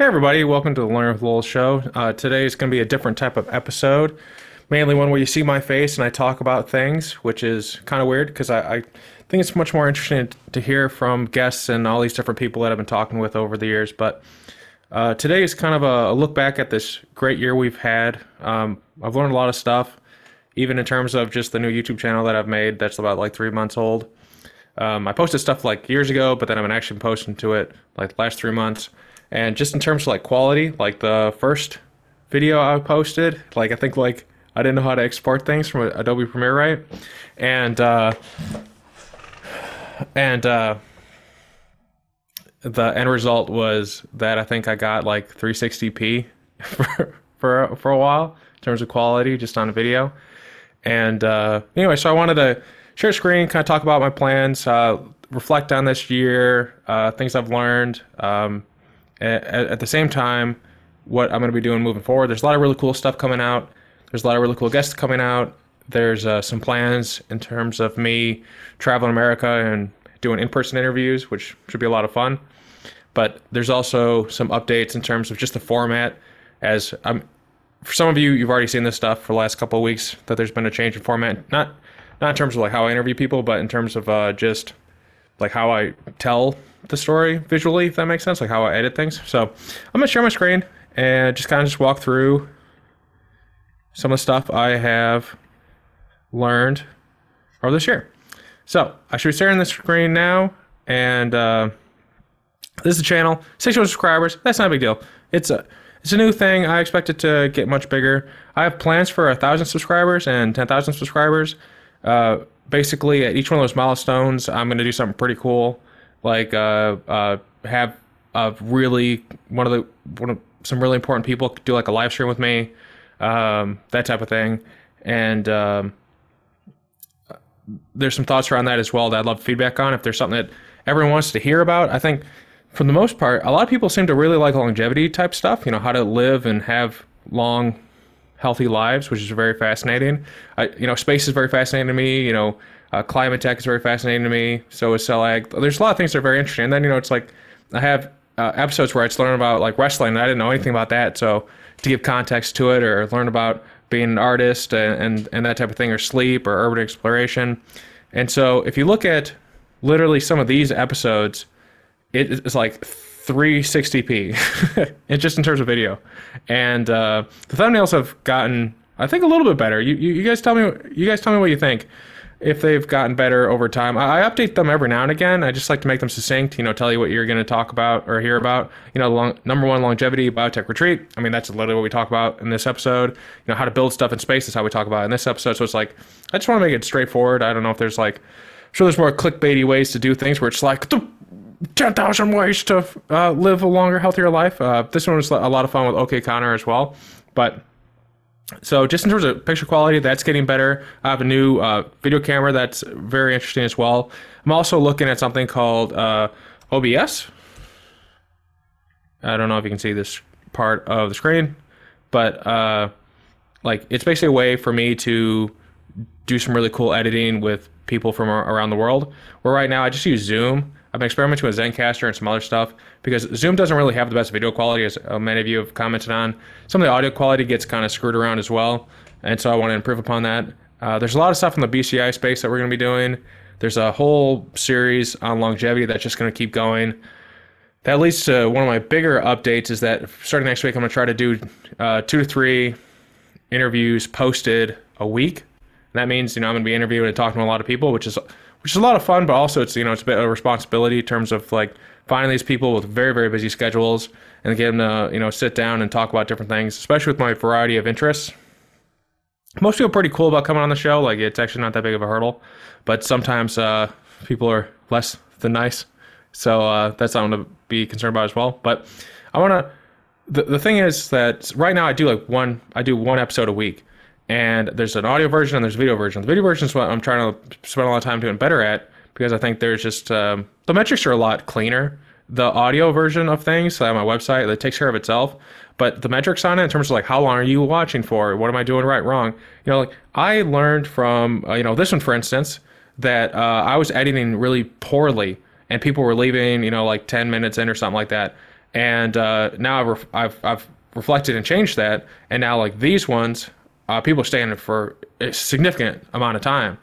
Hey, everybody, welcome to the Learn with Lowell show. Uh, today is going to be a different type of episode, mainly one where you see my face and I talk about things, which is kind of weird because I, I think it's much more interesting to hear from guests and all these different people that I've been talking with over the years. But uh, today is kind of a, a, look back at this great year we've had. Um, I've learned a lot of stuff, even in terms of just the new YouTube channel that I've made that's about like three months old. Um, I posted stuff like years ago, but then I've been actually posting to it like the last three months. And just in terms of like quality, like the first video I posted, like I think like I didn't know how to export things from Adobe Premiere right, and uh, and uh, the end result was that I think I got like 360p for for for a while in terms of quality just on a video. And uh, anyway, so I wanted to share screen, kind of talk about my plans, uh, reflect on this year, uh, things I've learned. Um, at, at the same time, what I'm going to be doing moving forward. There's a lot of really cool stuff coming out. There's a lot of really cool guests coming out. There's uh, some plans in terms of me traveling America and doing in-person interviews, which should be a lot of fun. But there's also some updates in terms of just the format. As I'm, for some of you, you've already seen this stuff for the last couple of weeks that there's been a change in format. Not not in terms of like how I interview people, but in terms of uh, just like how I tell the story visually, if that makes sense, like how I edit things. So I'm gonna share my screen and just kind of just walk through some of the stuff I have learned over this year. So I should be sharing the screen now, and uh, this is the channel, 600 subscribers. That's not a big deal. It's a it's a new thing. I expect it to get much bigger. I have plans for a thousand subscribers and ten thousand subscribers. Uh, basically, at each one of those milestones, I'm going to do something pretty cool like uh, uh, have uh, really one of the one of some really important people do like a live stream with me, um, that type of thing, and um, there's some thoughts around that as well that I'd love feedback on. If there's something that everyone wants to hear about, I think for the most part, a lot of people seem to really like longevity type stuff. You know, how to live and have long, healthy lives, which is very fascinating. I, you know, space is very fascinating to me. You know, uh, climate tech is very fascinating to me. So is cell ag. There's a lot of things that are very interesting. And then, you know, it's like I have uh, episodes where I just learn about like wrestling and I didn't know anything about that. So to give context to it or learn about being an artist and, and, and that type of thing or sleep or urban exploration. And so if you look at literally some of these episodes, it's like 360p, and just in terms of video. And uh, the thumbnails have gotten, I think, a little bit better. You, you, you guys tell me, you guys tell me what you think if they've gotten better over time. I, I, update them every now and again. I just like to make them succinct, you know, tell you what you're going to talk about or hear about. You know, long, number one, longevity, biotech retreat. I mean, that's literally what we talk about in this episode. You know, how to build stuff in space is how we talk about in this episode. So it's like, I just want to make it straightforward. I don't know if there's like, I'm sure there's more clickbaity ways to do things where it's like, 10,000 ways to uh, live a longer, healthier life. Uh, this one was a lot of fun with OK Connor as well. But so just in terms of picture quality, that's getting better. I have a new uh, video camera that's very interesting as well. I'm also looking at something called uh, OBS. I don't know if you can see this part of the screen, but uh, like it's basically a way for me to do some really cool editing with people from around the world. Where right now I just use Zoom I've been experimenting with Zencastr and some other stuff because Zoom doesn't really have the best video quality, as many of you have commented on. Some of the audio quality gets kind of screwed around as well, and so I want to improve upon that. Uh, there's a lot of stuff in the BCI space that we're going to be doing. There's a whole series on longevity that's just going to keep going. That leads to one of my bigger updates is that starting next week, I'm going to try to do uh, two to three interviews posted a week. And that means, you know, I'm going to be interviewing and talking to a lot of people, which is which is a lot of fun, but also it's you know it's a bit of a responsibility in terms of like finding these people with very very busy schedules and get them to you know sit down and talk about different things, especially with my variety of interests. Most people are pretty cool about coming on the show. Like it's actually not that big of a hurdle, but sometimes uh, people are less than nice, so uh, that's something to be concerned about as well. But I want to. The, the thing is that right now I do like one I do one episode a week and there's an audio version and there's a video version. The video version is what I'm trying to spend a lot of time doing better at because I think there's just um, the metrics are a lot cleaner. The audio version of things on my website that takes care of itself, but the metrics on it in terms of like how long are you watching for? What am I doing right, wrong? You know, like I learned from uh, you know this one for instance that uh, I was editing really poorly and people were leaving you know like 10 minutes in or something like that and uh, now I've, ref- I've I've reflected and changed that, and now like these ones, uh, people stay in for a significant amount of time,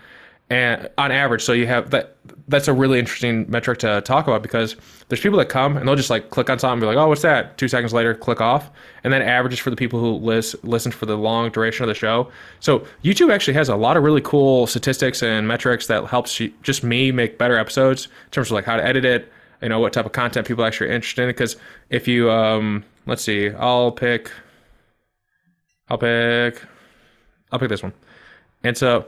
and on average. So you have that. That's a really interesting metric to talk about because there's people that come and they'll just like click on something and be like, oh, what's that? Two seconds later, click off, and then averages for the people who lis- listen for the long duration of the show. So YouTube actually has a lot of really cool statistics and metrics that helps you, just me make better episodes in terms of like how to edit it, you know, what type of content people actually are interested in. Because if you, um, let's see, I'll pick, I'll pick, I'll pick this one, and so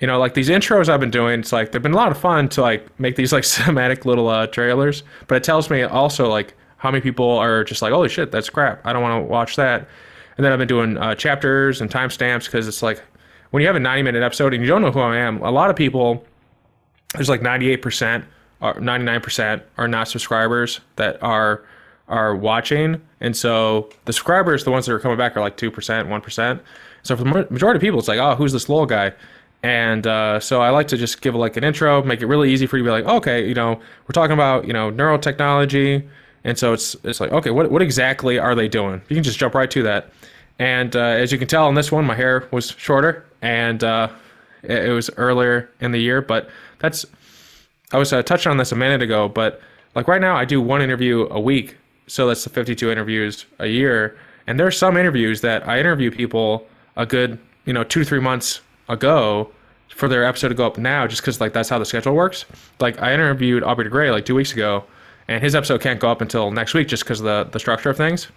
you know, like these intros I've been doing, it's like they've been a lot of fun to like make these like cinematic little uh, trailers. But it tells me also like how many people are just like, holy shit, that's crap. I don't want to watch that. And then I've been doing uh, chapters and timestamps because it's like when you have a 90 minute episode and you don't know who I am, a lot of people, there's like 98% or 99% are not subscribers that are are watching. And so the subscribers, the ones that are coming back, are like 2%, 1%. So for the majority of people, it's like, oh, who's this little guy? And uh, so I like to just give like an intro, make it really easy for you to be like, okay, you know, we're talking about you know neurotechnology, and so it's it's like, okay, what what exactly are they doing? You can just jump right to that. And uh, as you can tell in this one, my hair was shorter, and uh, it, it, was earlier in the year. But that's I was uh, touching on this a minute ago, but like right now, I do one interview a week, so that's the 52 interviews a year. And there's some interviews that I interview people a good you know two to three months ago for their episode to go up now just because like that's how the schedule works. Like I interviewed Aubrey de Grey like two weeks ago, and his episode can't go up until next week just because of the the structure of things.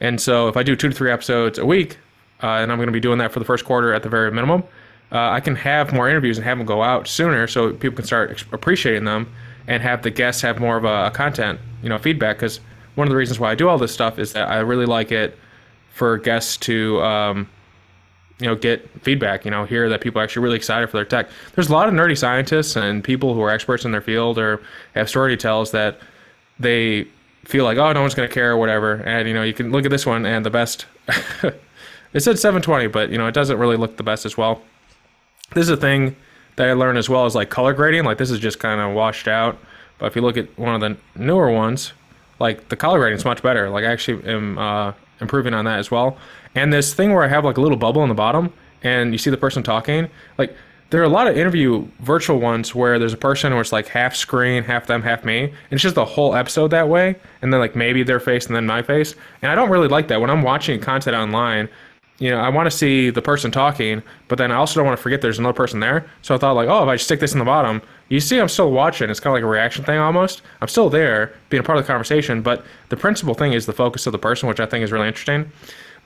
And so if I do two to three episodes a week, uh, and I'm going to be doing that for the first quarter at the very minimum, uh, I can have more interviews and have them go out sooner so people can start ex- appreciating them and have the guests have more of a, a content you know feedback because one of the reasons why I do all this stuff is that I really like it for guests to um, you know get feedback you know hear that people are actually really excited for their tech. There's a lot of nerdy scientists and people who are experts in their field or have story tells that they feel like oh no one's going to care or whatever. And you know you can look at this one and the best it said 720 but you know it doesn't really look the best as well. This is a thing that i learned as well as like color grading. Like this is just kind of washed out. But if you look at one of the newer ones like the color grading is much better. Like i actually am uh, improving on that as well. And this thing where I have like a little bubble in the bottom and you see the person talking, like there are a lot of interview virtual ones where there's a person where it's like half screen, half them, half me. And it's just the whole episode that way. And then like maybe their face and then my face. And I don't really like that. When I'm watching content online, you know, I want to see the person talking, but then I also don't want to forget there's another person there. So I thought like, oh, if I stick this in the bottom, you see I'm still watching. It's kind of like a reaction thing almost. I'm still there, being a part of the conversation, but the principal thing is the focus of the person, which I think is really interesting.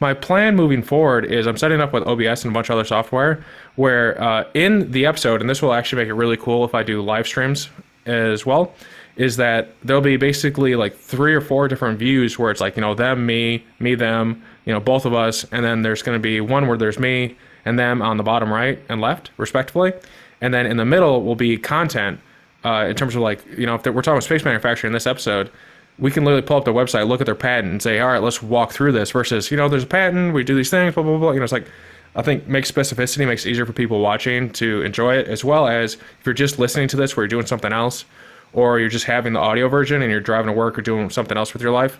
My plan moving forward is I'm setting up with OBS and a bunch of other software where uh, in the episode, and this will actually make it really cool if I do live streams as well, is that there'll be basically like three or four different views where it's like, you know, them, me, me, them, you know, both of us, and then there's going to be one where there's me and them on the bottom right and left, respectively. And then in the middle will be content uh, in terms of like you know if we're talking about space manufacturing in this episode we can literally pull up their website look at their patent and say all right let's walk through this versus you know there's a patent we do these things blah blah blah you know it's like i think makes specificity makes it easier for people watching to enjoy it as well as if you're just listening to this where you're doing something else or you're just having the audio version and you're driving to work or doing something else with your life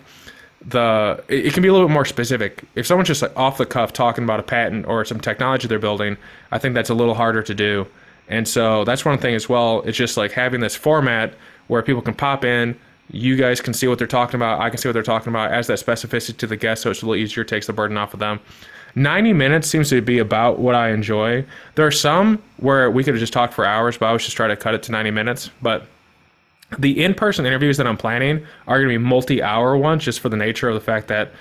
the it, it can be a little bit more specific if someone's just like off the cuff talking about a patent or some technology they're building i think that's a little harder to do and so that's one thing as well. It's just like having this format where people can pop in, you guys can see what they're talking about, I can see what they're talking about, as that specificity to the guest, so it's a little easier, takes the burden off of them. 90 minutes seems to be about what I enjoy. There are some where we could have just talked for hours, but I was just trying to cut it to 90 minutes. But the in person interviews that I'm planning are going to be multi hour ones just for the nature of the fact that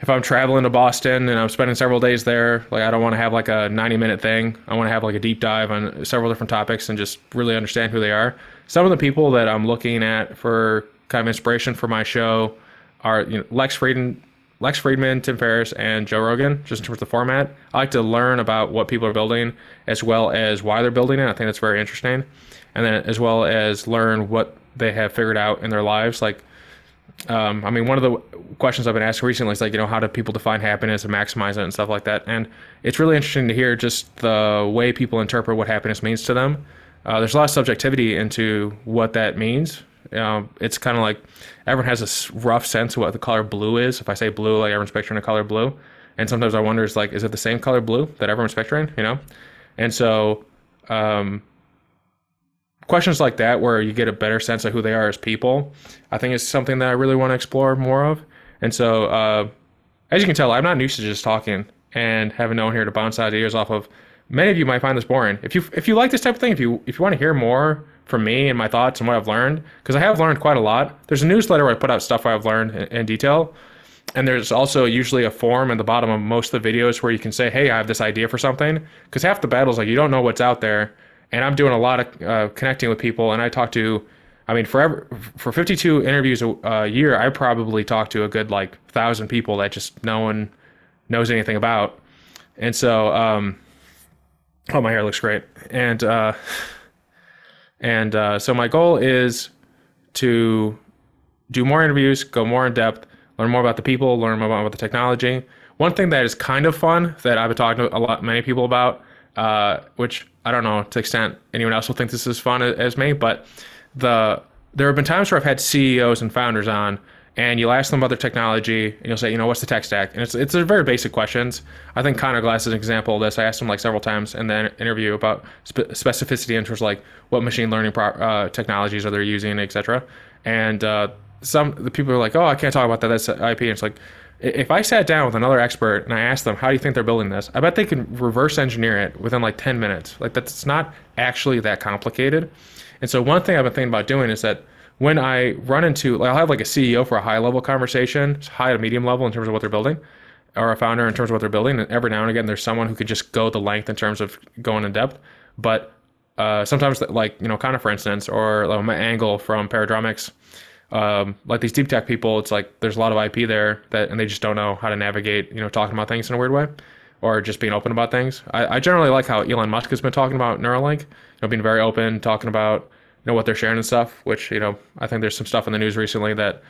if I'm traveling to Boston and I'm spending several days there, like I don't want to have like a 90 minute thing. I want to have like a deep dive on several different topics and just really understand who they are. Some of the people that I'm looking at for kind of inspiration for my show are you know Lex Fridman, Lex Fridman, Tim Ferriss, and Joe Rogan. Just in terms of the format, I like to learn about what people are building as well as why they're building it. I think that's very interesting, and then as well as learn what they have figured out in their lives, like um, I mean, one of the questions I've been asked recently is like, you know, how do people define happiness and maximize it and stuff like that? And it's really interesting to hear just the way people interpret what happiness means to them. Uh, there's a lot of subjectivity into what that means. Um, it's kind of like everyone has this rough sense of what the color blue is. If I say blue, like everyone's picturing a color blue, and sometimes I wonder, is like, is it the same color blue that everyone's picturing? You know, and so um, questions like that, where you get a better sense of who they are as people, I think is something that I really want to explore more of. And so, uh, as you can tell, I'm not used to just talking and having no one here to bounce ideas off of. Many of you might find this boring. If you if you like this type of thing, if you if you want to hear more from me and my thoughts and what I've learned, because I have learned quite a lot. There's a newsletter where I put out stuff I've learned in, in detail. And there's also usually a form at the bottom of most of the videos where you can say, hey, I have this idea for something. Because half the battles, like, you don't know what's out there. And I'm doing a lot of uh, connecting with people. And I talk to, I mean, forever, for 52 interviews a, a year, I probably talk to a good, like, thousand people that just no one knows anything about. And so, um, oh, my hair looks great. And, uh, and uh, so my goal is to do more interviews, go more in depth, learn more about the people, learn more about the technology. One thing that is kind of fun that I've been talking to a lot, many people about, uh, which I don't know to extent anyone else will think this is fun as me, but the there have been times where I've had CEOs and founders on and you'll ask them about their technology and you'll say, you know, what's the tech stack? And it's it's a very basic questions. I think Connor Glass is an example of this. I asked him like several times in the interview about spe- specificity in terms of like what machine learning pro- uh, technologies are they using, etc. And uh, some the people are like, oh, I can't talk about that. That's IP. And it's like if I sat down with another expert and I asked them, how do you think they're building this? I bet they can reverse engineer it within like 10 minutes. Like that's not actually that complicated. And so one thing I've been thinking about doing is that when I run into, like, I'll have like a CEO for a high level conversation, high to medium level in terms of what they're building, or a founder in terms of what they're building. And every now and again, there's someone who could just go the length in terms of going in depth. But uh, sometimes, like, you know, kind of for instance, or like, Matt Angle from Paradromics, um, like these deep tech people, it's like there's a lot of IP there that, and they just don't know how to navigate, you know, talking about things in a weird way or just being open about things. I, I generally like how Elon Musk has been talking about Neuralink, you know, being very open, talking about know what they're sharing and stuff. Which you know, I think there's some stuff in the news recently that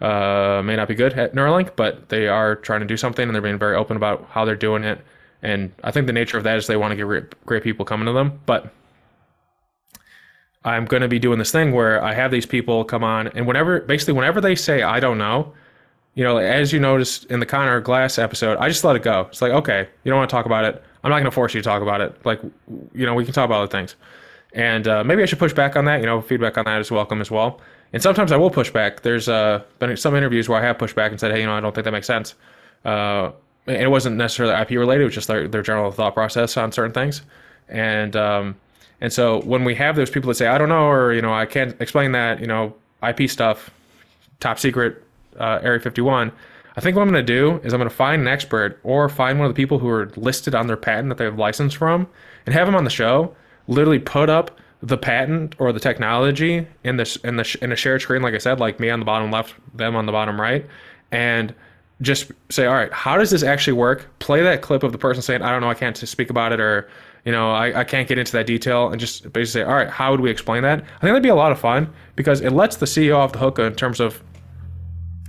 uh, may not be good at Neuralink, but they are trying to do something and they're being very open about how they're doing it. And I think the nature of that is they want to get great, great people coming to them. But I'm going to be doing this thing where I have these people come on, and whenever, basically, whenever they say I don't know, you know, as you noticed in the Connor Glass episode, I just let it go. It's like, okay, you don't want to talk about it. I'm not going to force you to talk about it. Like, you know, we can talk about other things. And uh, maybe I should push back on that. You know, feedback on that is welcome as well. And sometimes I will push back. There's uh, been some interviews where I have pushed back and said, hey, you know, I don't think that makes sense. Uh, and it wasn't necessarily IP related. It was just their, their general thought process on certain things. And um, and so when we have those people that say, I don't know, or, you know, I can't explain that, you know, IP stuff, top secret, uh, Area 51, I think what I'm going to do is I'm going to find an expert or find one of the people who are listed on their patent that they have license from and have them on the show literally put up the patent or the technology in this in the in a shared screen like i said like me on the bottom left them on the bottom right and just say all right how does this actually work? Play that clip of the person saying i don't know i can't speak about it or you know I, I can't get into that detail and just basically say all right how would we explain that? I think that'd be a lot of fun because it lets the ceo off the hook in terms of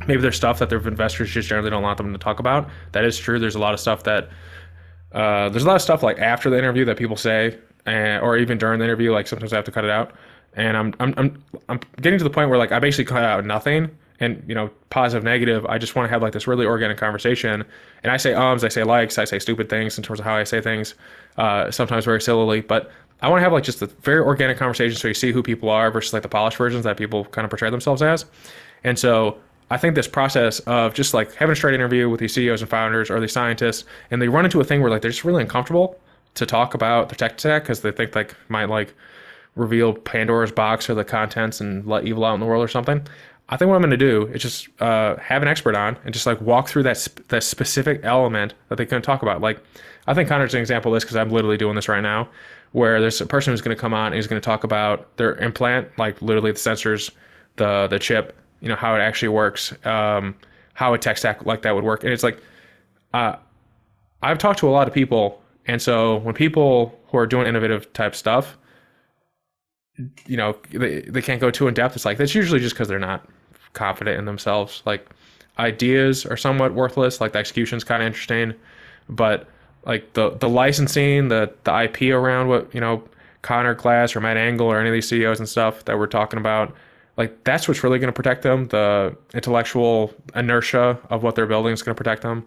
maybe there's stuff that their investors just generally don't want them to talk about. That is true. There's a lot of stuff that uh, there's a lot of stuff like after the interview that people say and, or even during the interview, like sometimes I have to cut it out. And I'm, I'm, I'm, I'm getting to the point where like I basically cut out nothing and, you know, positive, negative. I just want to have like this really organic conversation. And I say ums, I say likes, I say stupid things in terms of how I say things, uh, sometimes very sillily. But I want to have like just a very organic conversation so you see who people are versus like the polished versions that people kind of portray themselves as. And so I think this process of just like having a straight interview with these CEOs and founders or these scientists, and they run into a thing where like they're just really uncomfortable to talk about the tech stack because they think like might like reveal Pandora's box or the contents and let evil out in the world or something. I think what I'm going to do is just uh, have an expert on and just like walk through that sp- that specific element that they can talk about. Like, I think Connor's an example of this because I'm literally doing this right now, where there's a person who's going to come on and he's going to talk about their implant, like literally the sensors, the the chip, you know how it actually works, um, how a tech stack like that would work, and it's like, uh, I've talked to a lot of people and so when people who are doing innovative type stuff, you know, they, they can't go too in depth. It's like that's usually just because they're not confident in themselves. Like ideas are somewhat worthless. Like the execution's kind of interesting, but like the the licensing, the the IP around what you know Connor Glass or Matt Angle or any of these CEOs and stuff that we're talking about, like that's what's really going to protect them. The intellectual inertia of what they're building is going to protect them.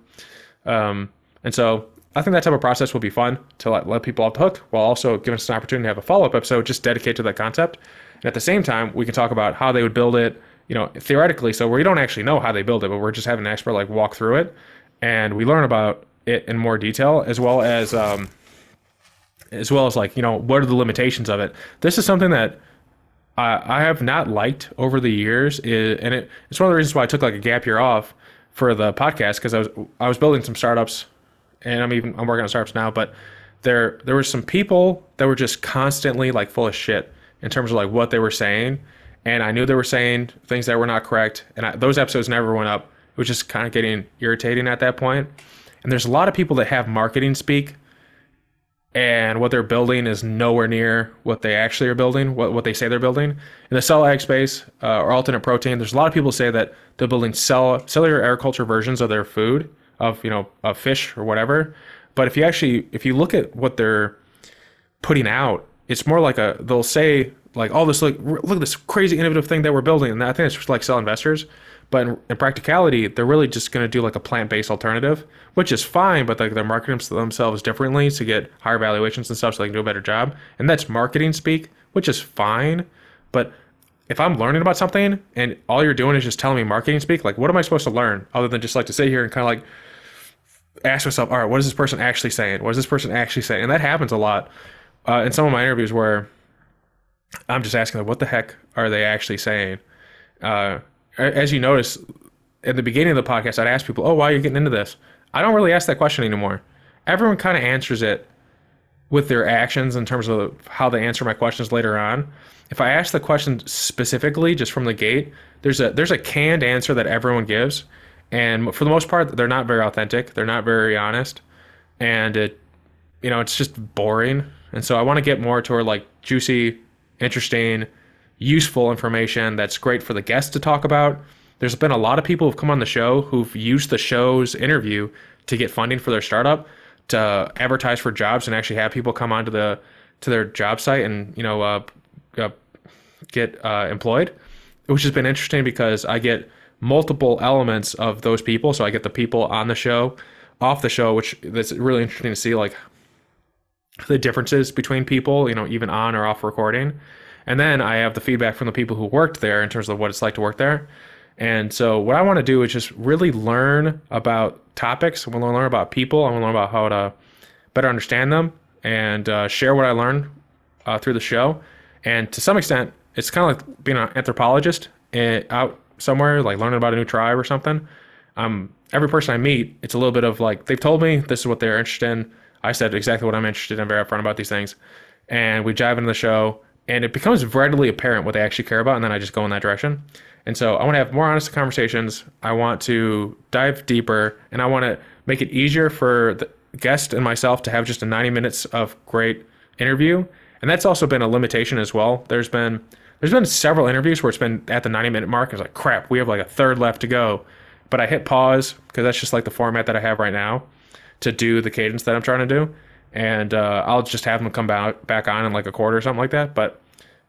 Um, and so I think that type of process will be fun to let, let people off the hook while also giving us an opportunity to have a follow up episode just dedicated to that concept. And at the same time, we can talk about how they would build it, you know, theoretically. So we don't actually know how they build it, but we're just having an expert like walk through it and we learn about it in more detail as well as, um, as well as like, you know, what are the limitations of it? This is something that I, I have not liked over the years, and it, it's one of the reasons why I took like a gap year off for the podcast because I was I was building some startups, and I'm even I'm working on startups now. But there there were some people that were just constantly like full of shit in terms of like what they were saying, and I knew they were saying things that were not correct, and I, those episodes never went up. It was just kind of getting irritating at that point. And there's a lot of people that have marketing speak and what they're building is nowhere near what they actually are building, what, what they say they're building. In the cell ag space uh, or alternate protein, there's a lot of people say that they're building cell cellular agriculture versions of their food, of you know, of fish or whatever. But if you actually if you look at what they're putting out, it's more like a they'll say like, "Oh, this look look at this crazy innovative thing that we're building," and I think it's just like sell investors. But in, in practicality, they're really just going to do like a plant based alternative, which is fine, but like they're marketing themselves differently to get higher valuations and stuff so they can do a better job. And that's marketing speak, which is fine. But if I'm learning about something and all you're doing is just telling me marketing speak, like what am I supposed to learn other than just like to sit here and kind of like ask myself, all right, what is this person actually saying? What is this person actually saying? And that happens a lot uh, in some of my interviews where I'm just asking them, what the heck are they actually saying? Uh, as you notice, at the beginning of the podcast, I'd ask people, "Oh, why are you getting into this?" I don't really ask that question anymore. Everyone kind of answers it with their actions in terms of how they answer my questions later on. If I ask the question specifically, just from the gate, there's a there's a canned answer that everyone gives, and for the most part, they're not very authentic. They're not very honest, and it, you know, it's just boring. And so I want to get more toward like juicy, interesting, useful information that's great for the guests to talk about. There's been a lot of people who've come on the show who've used the show's interview to get funding for their startup, to advertise for jobs, and actually have people come onto the to their job site and you know uh, uh, get uh, employed, which has been interesting because I get multiple elements of those people. So I get the people on the show, off the show, which that's really interesting to see like the differences between people, you know, even on or off recording. And then I have the feedback from the people who worked there in terms of what it's like to work there. And so what I want to do is just really learn about topics. I want to learn about people. I want to learn about how to better understand them and uh, share what I learned uh, through the show. And to some extent, it's kind of like being an anthropologist eh, out somewhere, like learning about a new tribe or something. Um, every person I meet, it's a little bit of like they've told me this is what they're interested in. I said exactly what I'm interested in, very upfront about these things, and we dive into the show and it becomes readily apparent what they actually care about, and then I just go in that direction. And so I want to have more honest conversations. I want to dive deeper, and I want to make it easier for the guest and myself to have just a 90 minutes of great interview. And that's also been a limitation as well. There's been there's been several interviews where it's been at the 90 minute mark. It's like crap, we have like a third left to go, but I hit pause because that's just like the format that I have right now to do the cadence that I'm trying to do and uh, I'll just have them come back back on in like a quarter or something like that. But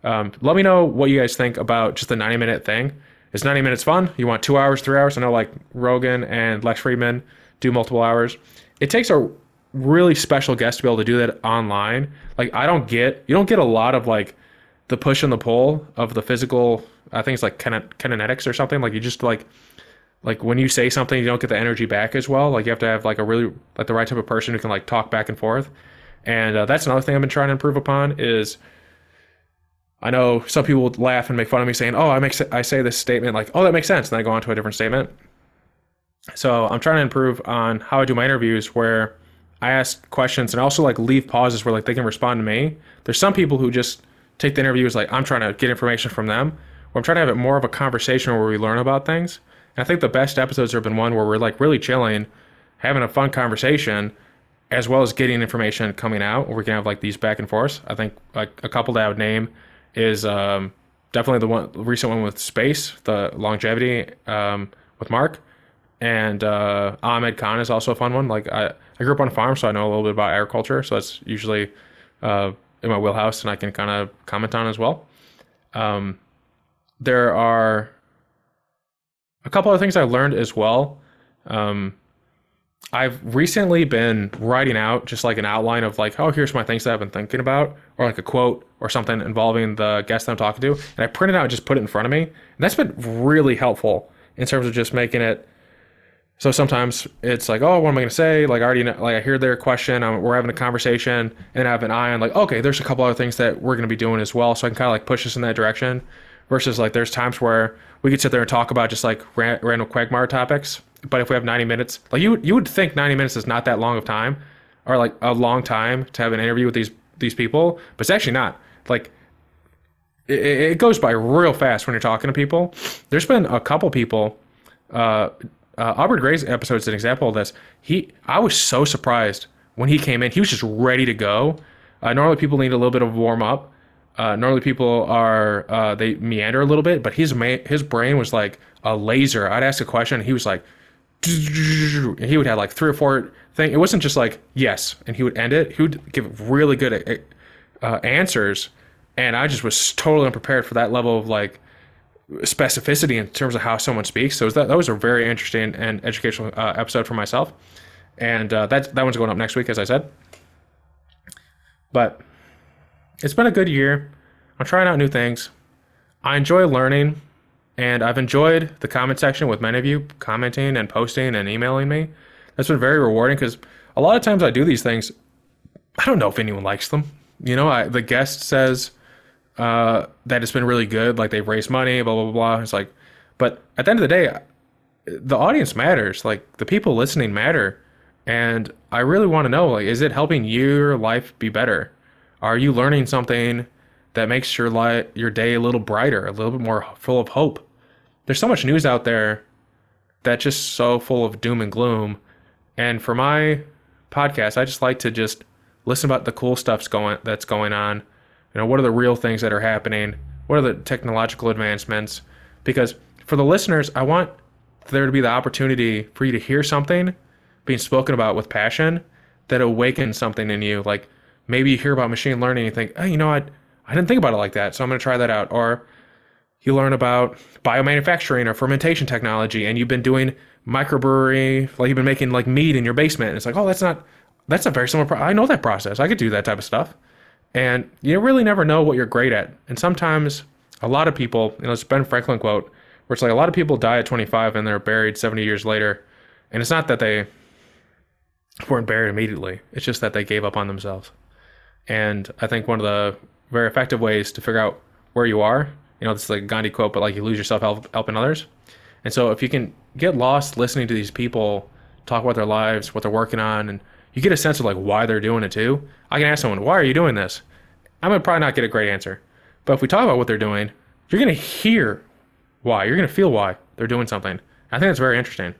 um, let me know what you guys think about just the 90 minute thing. Is 90 minutes fun? You want two hours, three hours? I know like Rogan and Lex Fridman do multiple hours. It takes a really special guest to be able to do that online. Like I don't get, you don't get a lot of like the push and the pull of the physical. I think it's like kinetics or something. Like you just like like when you say something you don't get the energy back as well like you have to have like a really like the right type of person who can like talk back and forth and uh, that's another thing i've been trying to improve upon is i know some people would laugh and make fun of me saying oh i make i say this statement like oh that makes sense and then i go on to a different statement so i'm trying to improve on how i do my interviews where i ask questions and also like leave pauses where like they can respond to me there's some people who just take the interview as like i'm trying to get information from them or i'm trying to have it more of a conversation where we learn about things and I think the best episodes have been one where we're like really chilling, having a fun conversation, as well as getting information coming out. Where we can have like these back and forth. I think like a couple that I would name is um, definitely the one the recent one with space, the longevity um, with Mark, and uh, Ahmed Khan is also a fun one. Like I, I grew up on a farm, so I know a little bit about agriculture. So that's usually uh, in my wheelhouse, and I can kind of comment on as well. Um, there are a couple of things I learned as well. Um, I've recently been writing out just like an outline of like, oh, here's my things that I've been thinking about, or like a quote or something involving the guest that I'm talking to, and I print it out and just put it in front of me. And that's been really helpful in terms of just making it. So sometimes it's like, oh, what am I going to say? Like I already know, like I hear their question, I'm, we're having a conversation, and I have an eye on like, okay, there's a couple other things that we're going to be doing as well, so I can kind of like push us in that direction. Versus like, there's times where we could sit there and talk about just like ran- random Quagmire topics, but if we have 90 minutes, like you you would think 90 minutes is not that long of time, or like a long time to have an interview with these these people, but it's actually not. Like it, it goes by real fast when you're talking to people. There's been a couple people. Uh, uh, Aubrey Grey's episode is an example of this. He, I was so surprised when he came in. He was just ready to go. Uh, normally, people need a little bit of warm up. Uh, normally, people are uh, they meander a little bit, but his ma- his brain was like a laser. I'd ask a question, and he was like, and he would have like three or four things. It wasn't just like yes, and he would end it. He would give really good uh, answers, and I just was totally unprepared for that level of like specificity in terms of how someone speaks. So that that was a very interesting and educational uh, episode for myself, and uh, that that one's going up next week, as I said. But it's been a good year. I'm trying out new things. I enjoy learning and I've enjoyed the comment section with many of you commenting and posting and emailing me. That's been very rewarding because a lot of times I do these things. I don't know if anyone likes them. You know, I, the guest says uh, that it's been really good, like they've raised money, blah, blah, blah. It's like, but at the end of the day, the audience matters. Like the people listening matter. And I really want to know, like, is it helping your life be better? Are you learning something that makes your life, your day a little brighter, a little bit more full of hope? there's so much news out there that's just so full of doom and gloom. And for my podcast, I just like to just listen about the cool stuff's going that's going on. You know, what are the real things that are happening? What are the technological advancements? Because for the listeners, I want there to be the opportunity for you to hear something being spoken about with passion that awakens something in you. Like maybe you hear about machine learning and you think, oh, you know what? I didn't think about it like that, so I'm going to try that out. Or you learn about biomanufacturing or fermentation technology and you've been doing microbrewery like you've been making like meat in your basement and it's like oh that's not that's a very similar pro- i know that process i could do that type of stuff and you really never know what you're great at. And sometimes a lot of people you know it's ben franklin quote where it's like a lot of people die at 25 and they're buried 70 years later. And it's not that they weren't buried immediately. It's just that they gave up on themselves. And i think one of the very effective ways to figure out where you are you know, this is like a Gandhi quote, but like you lose yourself help, helping others. And so if you can get lost listening to these people talk about their lives, what they're working on, and you get a sense of like why they're doing it too. I can ask someone, why are you doing this? I'm gonna probably not get a great answer. But if we talk about what they're doing, you're gonna hear why. You're gonna feel why they're doing something. I think that's very interesting.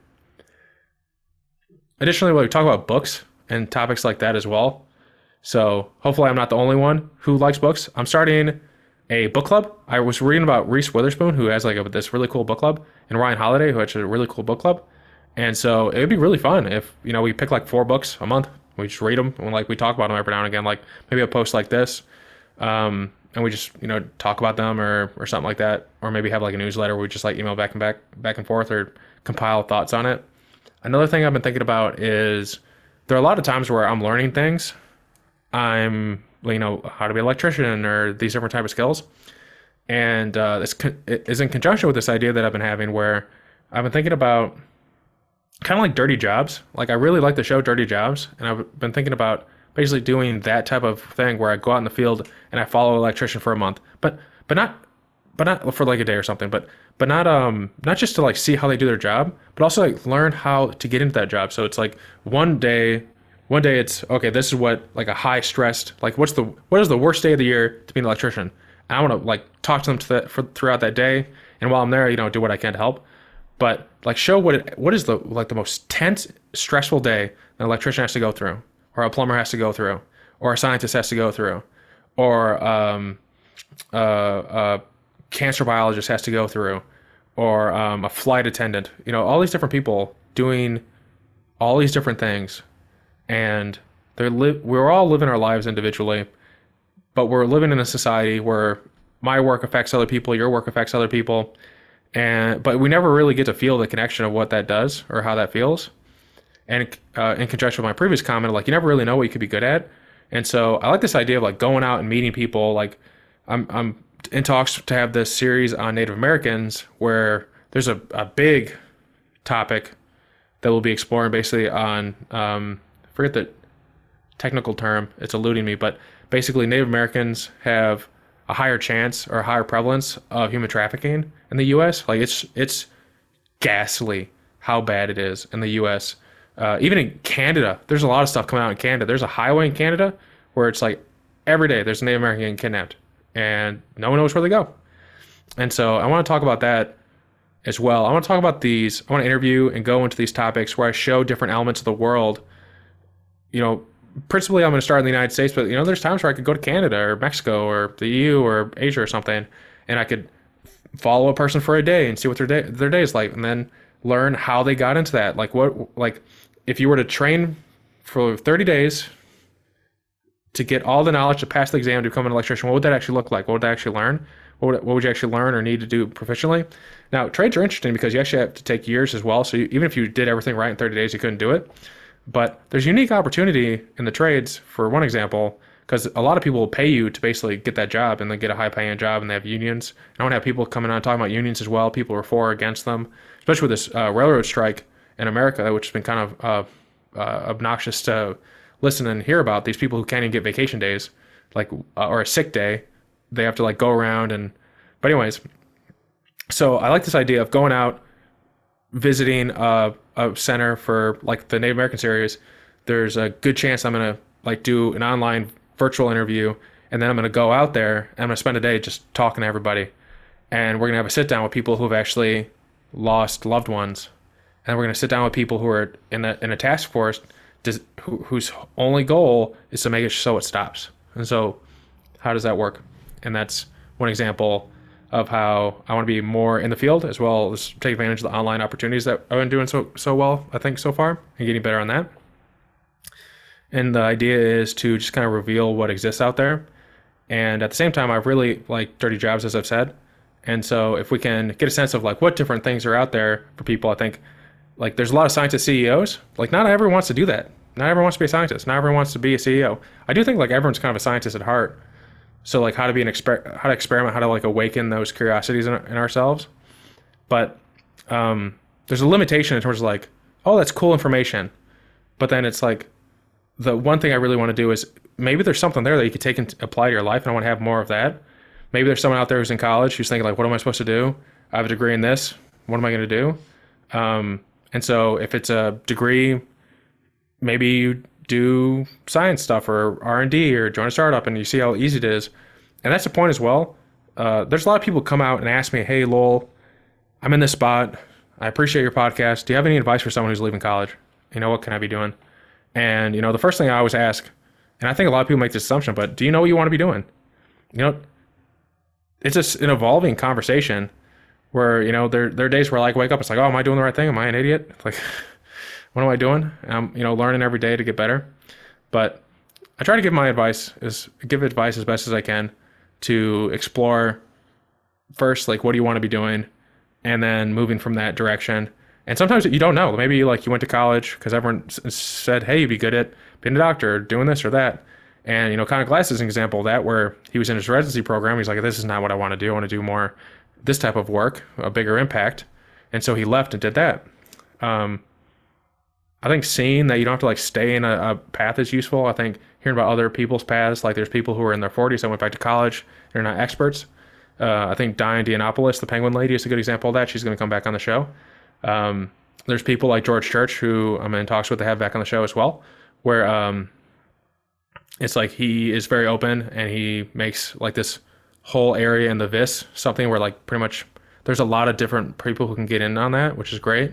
Additionally, we talk about books and topics like that as well. So hopefully I'm not the only one who likes books. I'm starting a book club. I was reading about Reese Witherspoon, who has like a, this really cool book club, and Ryan Holiday, who has a really cool book club. And so it'd be really fun if you know we pick like four books a month. We just read them and like we talk about them every now and again. Like maybe a post like this, um, and we just you know talk about them or or something like that. Or maybe have like a newsletter where we just like email back and back back and forth or compile thoughts on it. Another thing I've been thinking about is there are a lot of times where I'm learning things. I'm you know how to be an electrician or these different type of skills and uh, this is in conjunction with this idea that i've been having where i've been thinking about kind of like dirty jobs. Like i really like the show dirty jobs and i've been thinking about basically doing that type of thing where i go out in the field and i follow an electrician for a month. But but not but not for like a day or something but but not um not just to like see how they do their job but also like learn how to get into that job. So it's like one day one day it's okay this is what like a high stressed like what's the what is the worst day of the year to be an electrician? And i want to like talk to them to for throughout that day. And while i'm there you know do what i can to help but like show what it, what is the like the most tense stressful day an electrician has to go through or a plumber has to go through or a scientist has to go through or um, uh, a cancer biologist has to go through or um, a flight attendant you know all these different people doing all these different things. And they're li- we're all living our lives individually, but we're living in a society where my work affects other people, your work affects other people, and but we never really get to feel the connection of what that does or how that feels. And uh, in conjunction with my previous comment, like you never really know what you could be good at, and so I like this idea of like going out and meeting people. Like I'm I'm in talks to have this series on Native Americans where there's a, a big topic that we'll be exploring basically on um, forget the technical term it's eluding me but basically native americans have a higher chance or a higher prevalence of human trafficking in the us like it's it's ghastly how bad it is in the us uh, even in canada there's a lot of stuff coming out in canada there's a highway in canada where it's like every day there's a native american getting kidnapped and no one knows where they go and so i want to talk about that as well. I want to talk about these. I want to interview and go into these topics where I show different elements of the world. You know, principally I'm going to start in the United States, but you know, there's times where I could go to Canada or Mexico or the EU or Asia or something, and I could follow a person for a day and see what their day their day is like, and then learn how they got into that. Like what, like if you were to train for 30 days to get all the knowledge to pass the exam to become an electrician, what would that actually look like? What would they actually learn? What would, what would you actually learn or need to do proficiently? Now, trades are interesting because you actually have to take years as well. So you, even if you did everything right in 30 days, you couldn't do it. But there's unique opportunity in the trades, for one example, because a lot of people will pay you to basically get that job and then get a high paying job and they have unions. I want to have people coming on talking about unions as well. People are for or against them, especially with this uh, railroad strike in America, which has been kind of uh, uh, obnoxious to listen and hear about. These people who can't even get vacation days, like uh, or a sick day, they have to like go around and. But anyways, so I like this idea of going out, visiting a, a center for like the Native American series. There's a good chance I'm gonna like do an online virtual interview, and then I'm gonna go out there and I'm gonna spend a day just talking to everybody, and we're gonna have a sit down with people who have actually lost loved ones, and we're gonna sit down with people who are in a in a task force does, who, whose only goal is to make it so it stops. And so, how does that work? And that's one example of how I want to be more in the field as well as take advantage of the online opportunities that I've been doing so so well, I think so far, and getting better on that. And the idea is to just kind of reveal what exists out there. And at the same time, I really like dirty jobs, as I've said. And so if we can get a sense of like what different things are out there for people, I think like there's a lot of scientist CEOs. Like not everyone wants to do that. Not everyone wants to be a scientist. Not everyone wants to be a CEO. I do think like everyone's kind of a scientist at heart. So like how to be an exper- how to experiment, how to like awaken those curiosities in, in ourselves. But um, there's a limitation in terms of like, oh, that's cool information. But then it's like the one thing I really want to do is maybe there's something there that you could take and apply to your life, and I want to have more of that. Maybe there's someone out there who's in college who's thinking like, what am I supposed to do? I have a degree in this. What am I going to do? Um, and so if it's a degree, maybe you do science stuff or r&d or join a startup and you see how easy it is. And that's the point as well. Uh, there's a lot of people come out and ask me hey lowell i'm in this spot. I appreciate your podcast. Do you have any advice for someone who's leaving college? You know what can i be doing? And you know the first thing i always ask and i think a lot of people make this assumption but do you know what you want to be doing? You know it's just an evolving conversation where you know there, there are days where I like wake up it's like oh am i doing the right thing? Am i an idiot? Like what am I doing? I'm, you know, learning every day to get better. But I try to give my advice is give advice as best as I can to explore first, like what do you want to be doing, and then moving from that direction. And sometimes you don't know. Maybe like you went to college because everyone said, "Hey, you'd be good at being a doctor, doing this or that." And you know, Connor Glass is an example of that, where he was in his residency program. He's like, "This is not what I want to do. I want to do more this type of work, a bigger impact." And so he left and did that. Um, I think seeing that you don't have to like stay in a, a, path is useful. I think hearing about other people's paths, like there's people who are in their 40s that went back to college, they're not experts. Uh, I think Dyan deNapoli, the Penguin Lady, is a good example of that. She's going to come back on the show. Um, there's people like George Church, who I'm in talks with to have back on the show as well, where um, it's like he is very open and he makes like this whole area in the VIS something where like pretty much there's a lot of different people who can get in on that, which is great.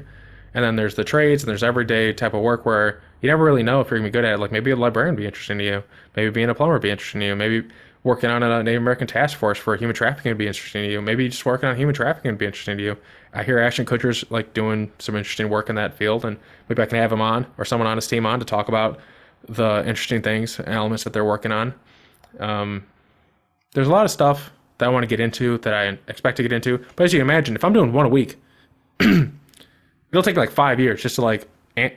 And then there's the trades and there's everyday type of work where you never really know if you're gonna be good at it. Like maybe a librarian would be interesting to you. Maybe being a plumber would be interesting to you. Maybe working on a Native American task force for human trafficking would be interesting to you. Maybe just working on human trafficking would be interesting to you. I hear Ashton Kutcher's like doing some interesting work in that field, and maybe I can have him on or someone on his team on to talk about the interesting things and elements that they're working on. Um, there's a lot of stuff that I want to get into that I expect to get into. But as you can imagine, if I'm doing one a week, it'll take like five years just to like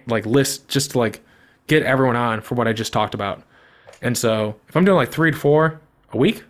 like list just to like get everyone on for what I just talked about. And so if I'm doing like three to four a week,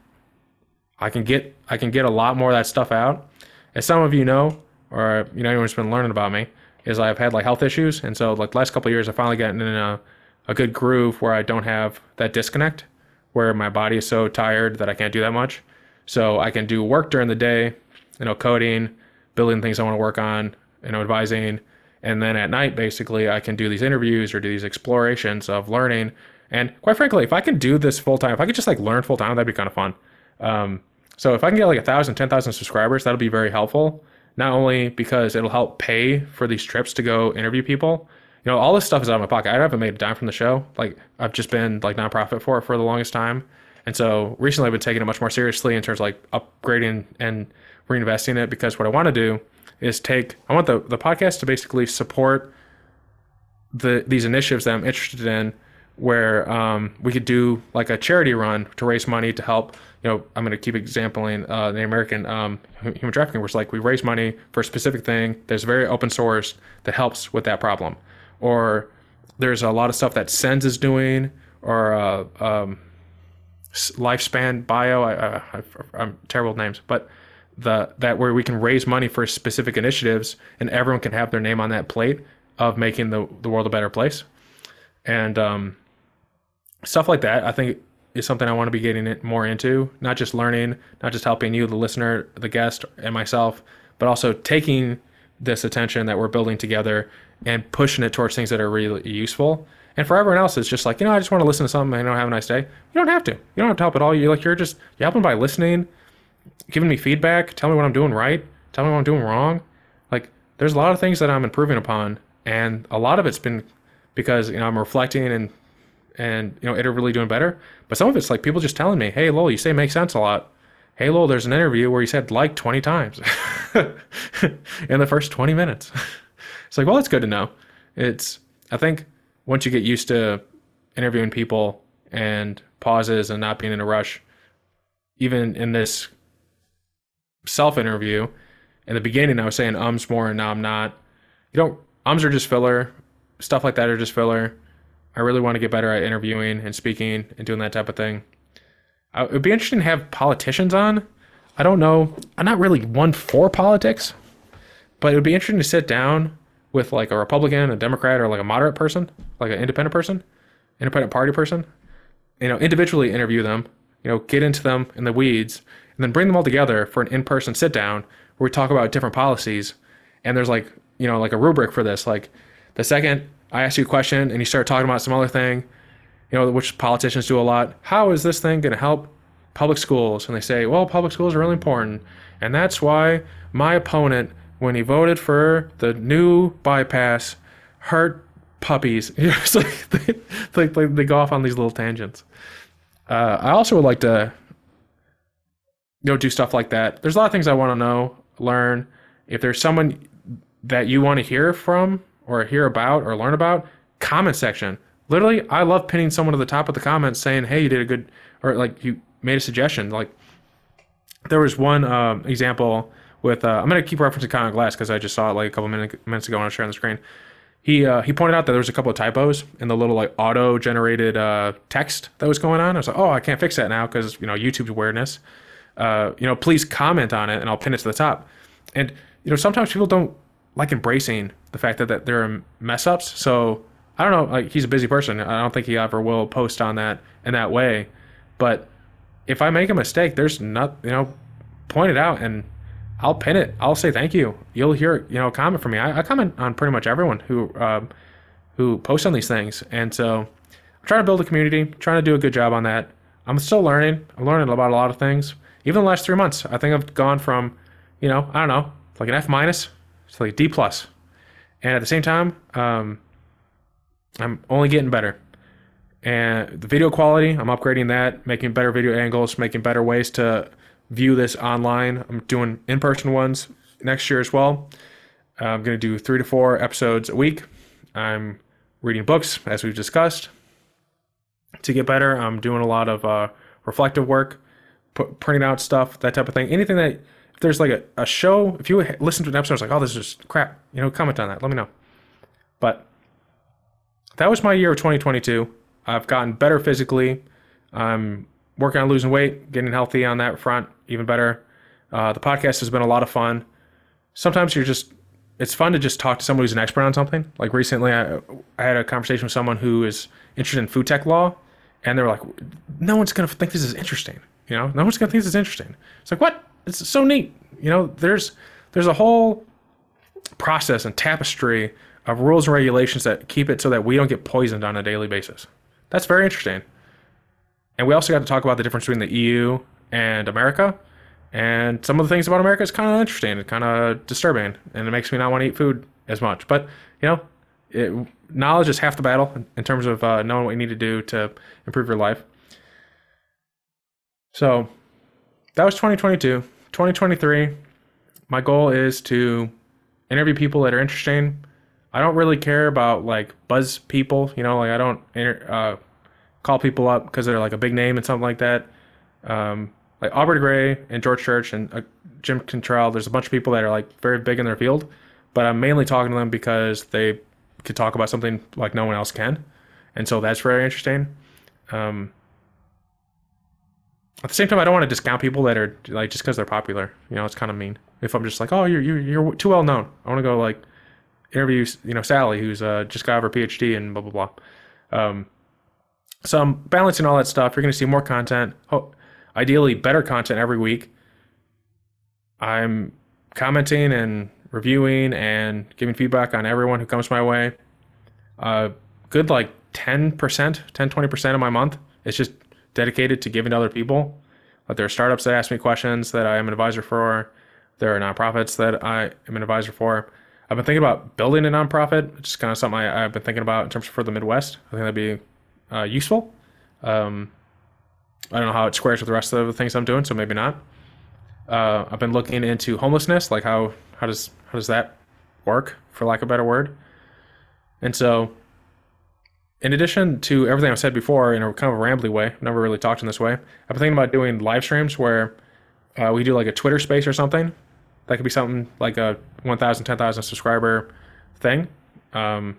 I can get I can get a lot more of that stuff out. As some of you know, or you know anyone who's been learning about me, is I've had like health issues, and so like last couple years, I finally gotten in a, a good groove where I don't have that disconnect, where my body is so tired that I can't do that much. So I can do work during the day, you know, coding, building things I want to work on, you know, advising, and then at night, basically, I can do these interviews or do these explorations of learning. And quite frankly, if I can do this full time, if I could just like learn full time, that'd be kind of fun. Um, so if I can get like a thousand, ten thousand subscribers, that'll be very helpful. Not only because it'll help pay for these trips to go interview people. You know, all this stuff is out of my pocket. I haven't made a dime from the show. Like I've just been like nonprofit for it for the longest time. And so recently I've been taking it much more seriously in terms of like upgrading and reinvesting it because what I want to do is take I want the, the podcast to basically support the these initiatives that I'm interested in where um, we could do like a charity run to raise money to help. You know, I'm going to keep exampling uh, the American um, human trafficking, where it's like we raise money for a specific thing. There's very open source that helps with that problem, or there's a lot of stuff that SENS is doing, or uh, um, lifespan bio. I, I'm terrible with names, but the that where we can raise money for specific initiatives, and everyone can have their name on that plate of making the the world a better place, and um, stuff like that i think is something i want to be getting it more into not just learning not just helping you the listener the guest and myself but also taking this attention that we're building together and pushing it towards things that are really useful. And for everyone else it's just like you know i just want to listen to something i know have a nice day. You don't have to. You don't have to help at all. You're like you're just you're helping by listening giving me feedback tell me what i'm doing right tell me what i'm doing wrong like there's a lot of things that i'm improving upon and a lot of it's been because you know i'm reflecting and and you know it really doing better. But some of it's like people just telling me, "Hey, Lowell, you say makes sense a lot." Hey, Lowell, there's an interview where you said like 20 times in the first 20 minutes. it's like, well, it's good to know. It's I think once you get used to interviewing people and pauses and not being in a rush, even in this self interview, in the beginning I was saying ums more and now I'm not. You don't ums are just filler. Stuff like that are just filler I really want to get better at interviewing and speaking and doing that type of thing. Uh, it would be interesting to have politicians on. I don't know. I'm not really one for politics, but it would be interesting to sit down with like a Republican, a Democrat, or like a moderate person, like an independent person, independent party person. You know, individually interview them. You know, get into them in the weeds, and then bring them all together for an in-person sit down where we talk about different policies. And there's like you know like a rubric for this. Like the second I ask you a question and you start talking about some other thing, you know, which politicians do a lot. How is this thing going to help public schools? And they say, well, public schools are really important. And that's why my opponent, when he voted for the new bypass, hurt puppies. like they, like, like they go off on these little tangents. Uh, I also would like to, know, do stuff like that. There's a lot of things I want to know, learn. If there's someone that you want to hear from or hear about or learn about, comment section. Literally, I love pinning someone to the top of the comments saying, "Hey, you did a good," or like you made a suggestion. Like there was one um, example with uh, I'm gonna keep referencing Connor Glass because I just saw it like a couple minutes minutes ago when I was sharing the screen. He uh, he pointed out that there was a couple of typos in the little like auto generated uh, text that was going on. I was like, oh, I can't fix that now because you know YouTube's weirdness. Uh, you know, please comment on it and I'll pin it to the top. And you know, sometimes people don't like embracing the fact that, that there are mess ups. So I don't know. Like he's a busy person. I don't think he ever will post on that in that way. But if I make a mistake, there's not you know, point it out and I'll pin it. I'll say thank you. You'll hear you know comment from me. I, I comment on pretty much everyone who um, who posts on these things, and so I'm trying to build a community. Trying to do a good job on that. I'm still learning. I'm learning about a lot of things. Even the last three months, I think I've gone from, you know, I don't know, like an F minus to like D plus and at the same time, um, I'm only getting better. And the video quality, I'm upgrading that, making better video angles, making better ways to view this online. I'm doing in person ones next year as well. I'm going to do three to four episodes a week. I'm reading books, as we've discussed. To get better, I'm doing a lot of uh, reflective work, printing out stuff, that type of thing. Anything that if there's like a, a show, if you listen to an episode, it's like, oh, this is crap. You know, comment on that. Let me know. But that was my year of 2022. I've gotten better physically. I'm working on losing weight, getting healthy on that front, even better. Uh, the podcast has been a lot of fun. Sometimes you're just, it's fun to just talk to someone who's an expert on something. Like recently, I, I had a conversation with someone who is interested in food tech law, and they were like, no one's going to think this is interesting. You know, no one's to think this is interesting. It's like, what? It's so neat. You know, there's there's a whole process and tapestry of rules and regulations that keep it so that we don't get poisoned on a daily basis. That's very interesting. And we also got to talk about the difference between the EU and America. And some of the things about America is kind of interesting and kind of disturbing. And it makes me not want to eat food as much. But, you know, it, knowledge is half the battle in terms of uh, knowing what you need to do to improve your life. So that was 2022. 2023, my goal is to interview people that are interesting. I don't really care about like buzz people, you know, like I don't uh, call people up because they're like a big name and something like that. Um, like Aubrey Grey and George Church and uh, Jim Cantrell, there's a bunch of people that are like very big in their field, but I'm mainly talking to them because they could talk about something like no one else can, and so that's very interesting. Um, at the same time, I don't want to discount people that are like just because they're popular. You know, it's kind of mean. If I'm just like, oh, you're you're, you're too well known, I want to go like interview, you know, Sally, who's uh, just got her PhD and blah blah blah. Um, so I'm balancing all that stuff. You're going to see more content, oh, ideally better content every week. I'm commenting and reviewing and giving feedback on everyone who comes my way. Uh, good like 10%, 10, 20% of my month. It's just dedicated to giving to other people. But there are startups that ask me questions that I am an advisor for. There are nonprofits that I am an advisor for. I've been thinking about building a nonprofit, which is kind of something I, have been thinking about in terms of for the Midwest. I think that'd be uh, useful. Um, I don't know how it squares with the rest of the things I'm doing, so maybe not. Uh, I've been looking into homelessness, like how how does how does that work, for lack of a better word. And so, in addition to everything I've said before in a kind of a rambly way, I've never really talked in this way. I've been thinking about doing live streams where uh, we do like a Twitter space or something. That could be something like a 1,000, 10,000 subscriber thing. Um,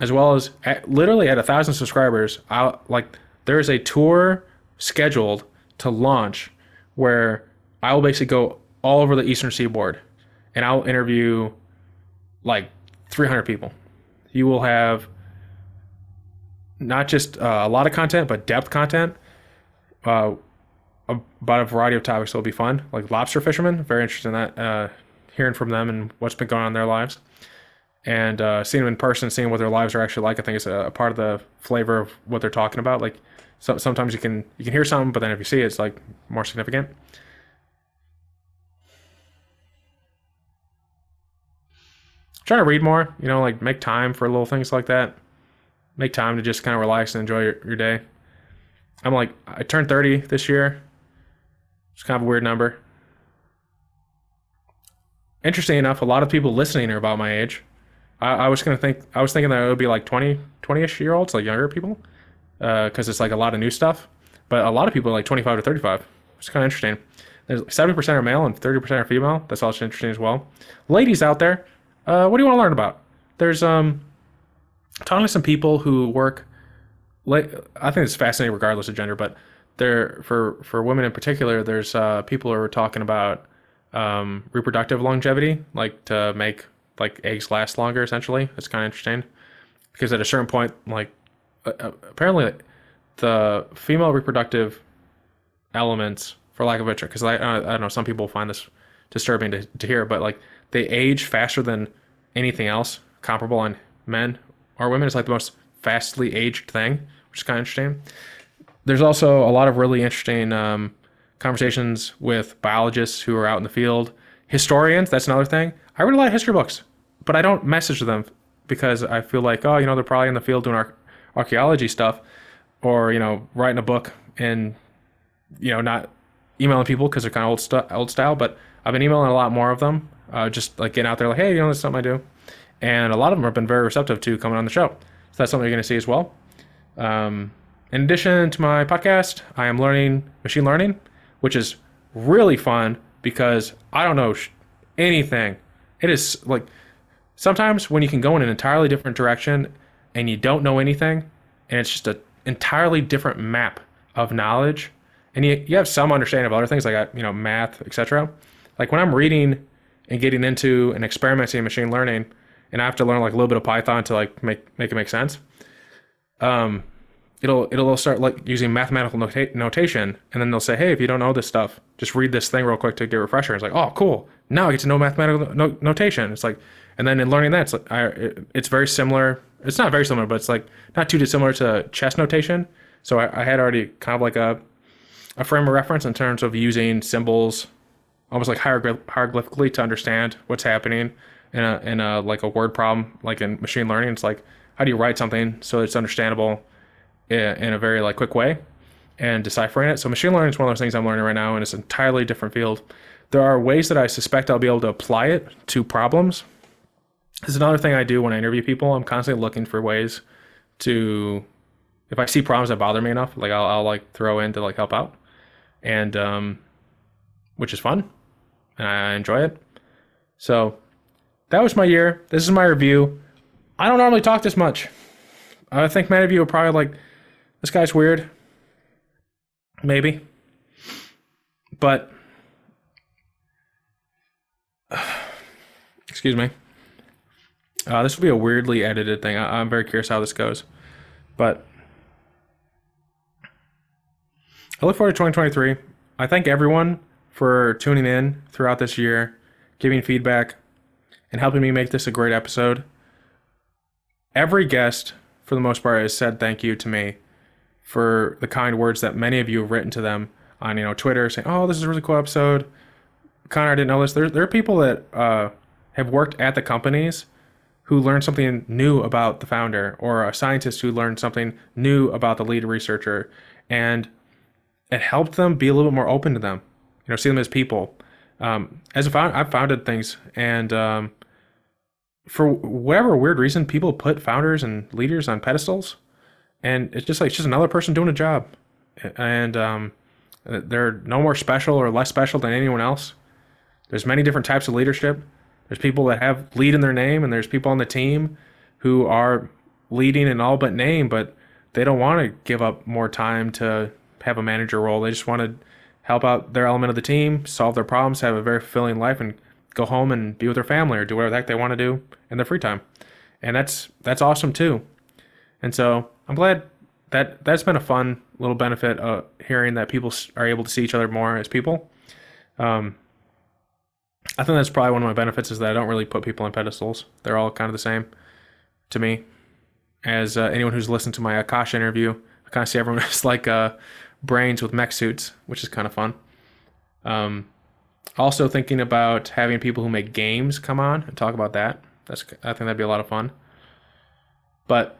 as well as at, literally at a thousand subscribers, I'll like there is a tour scheduled to launch where I will basically go all over the Eastern Seaboard, and I'll interview like 300 people. You will have not just uh, a lot of content, but depth content uh, about a variety of topics. It'll be fun, like lobster fishermen. Very interested in that, uh, hearing from them and what's been going on in their lives and uh, seeing them in person, seeing what their lives are actually like, I think is a, a part of the flavor of what they're talking about. Like so, sometimes you can you can hear something, but then if you see it, it's like more significant. Trying to read more, you know, like make time for little things like that. Make time to just kind of relax and enjoy your, your day. I'm like, I turned 30 this year. It's kind of a weird number. Interesting enough, a lot of people listening are about my age. I, I was gonna think I was thinking that it would be like 20 20ish year olds, like younger people, because uh, it's like a lot of new stuff. But a lot of people are like 25 to 35. It's kind of interesting. There's 70% are male and 30% are female. That's also interesting as well. Ladies out there, uh, what do you want to learn about? There's um, talking to some people who work. Like, I think it's fascinating regardless of gender, but there for for women in particular, there's uh, people who are talking about um, reproductive longevity, like to make like eggs last longer. Essentially, it's kind of interesting because at a certain point, like uh, apparently the female reproductive elements, for lack of a better, because I, I don't know, some people find this disturbing to, to hear, but like they age faster than anything else comparable on men or women. It's like the most fastly aged thing, which is kind of interesting. There's also a lot of really interesting um, conversations with biologists who are out in the field. Historians, that's another thing. I read a lot of history books but I don't message them because I feel like, oh, you know, they're probably in the field doing ar- archaeology stuff or, you know, writing a book and, you know, not emailing people because they're kind of old, st- old style. But I've been emailing a lot more of them, uh, just like getting out there, like, hey, you know, that's something I do. And a lot of them have been very receptive to coming on the show. So that's something you're going to see as well. Um, in addition to my podcast, I am learning machine learning, which is really fun because I don't know sh- anything. It is like sometimes when you can go in an entirely different direction and you don't know anything, and it's just an entirely different map of knowledge, and you, you have some understanding of other things like uh, you know math, etc. Like when I'm reading and getting into and experimenting in machine learning, and I have to learn like a little bit of Python to like make make it make sense. Um, it'll it'll start like using mathematical nota- notation, and then they'll say, "Hey, if you don't know this stuff, just read this thing real quick to get a refresher." It's like, "Oh, cool! Now I get to know mathematical no- notation." It's like, and then in learning that, it's like, I, it, it's very similar. It's not very similar, but it's like not too dissimilar to chess notation. So I, I had already kind of like a a frame of reference in terms of using symbols, almost like hieroglyph- hieroglyphically to understand what's happening in a in a like a word problem, like in machine learning. It's like how do you write something so it's understandable in a very like quick way and deciphering it. So machine learning is one of those things I'm learning right now, and it's an entirely different field. There are ways that I suspect I'll be able to apply it to problems. This is another thing I do when I interview people. I'm constantly looking for ways to, if I see problems that bother me enough, like I'll, I'll like throw in to like help out, and um, which is fun, and I enjoy it. So that was my year. This is my review. I don't normally talk this much. I think many of you are probably like, this guy's weird. Maybe. But excuse me. Uh, this will be a weirdly edited thing. I- I'm very curious how this goes. But I look forward to 2023. I thank everyone for tuning in throughout this year, giving feedback, and helping me make this a great episode. Every guest, for the most part, has said thank you to me for the kind words that many of you have written to them on you know Twitter, saying, "Oh, this is a really cool episode." Connor, I didn't know this. There, there are people that uh, have worked at the companies who learned something new about the founder, or a scientist who learned something new about the lead researcher, and it helped them be a little bit more open to them. You know, see them as people. Um, as a founder, I've founded things, and um, for whatever weird reason, people put founders and leaders on pedestals, and it's just like it's just another person doing a job, and um, they're no more special or less special than anyone else. There's many different types of leadership. There's people that have lead in their name, and there's people on the team who are leading in all but name, but they don't want to give up more time to have a manager role. They just want to help out their element of the team, solve their problems, have a very fulfilling life, and go home and be with their family or do whatever the heck they want to do in their free time. And that's that's awesome too. And so I'm glad that that's been a fun little benefit of hearing that people are able to see each other more as people. Um, I think that's probably one of my benefits is that I don't really put people on pedestals. They're all kind of the same to me. As uh, anyone who's listened to my Akash interview, I kind of see everyone as like uh, brains with mech suits, which is kind of fun. Um, also thinking about having people who make games come on and talk about that. That's I think that'd be a lot of fun. But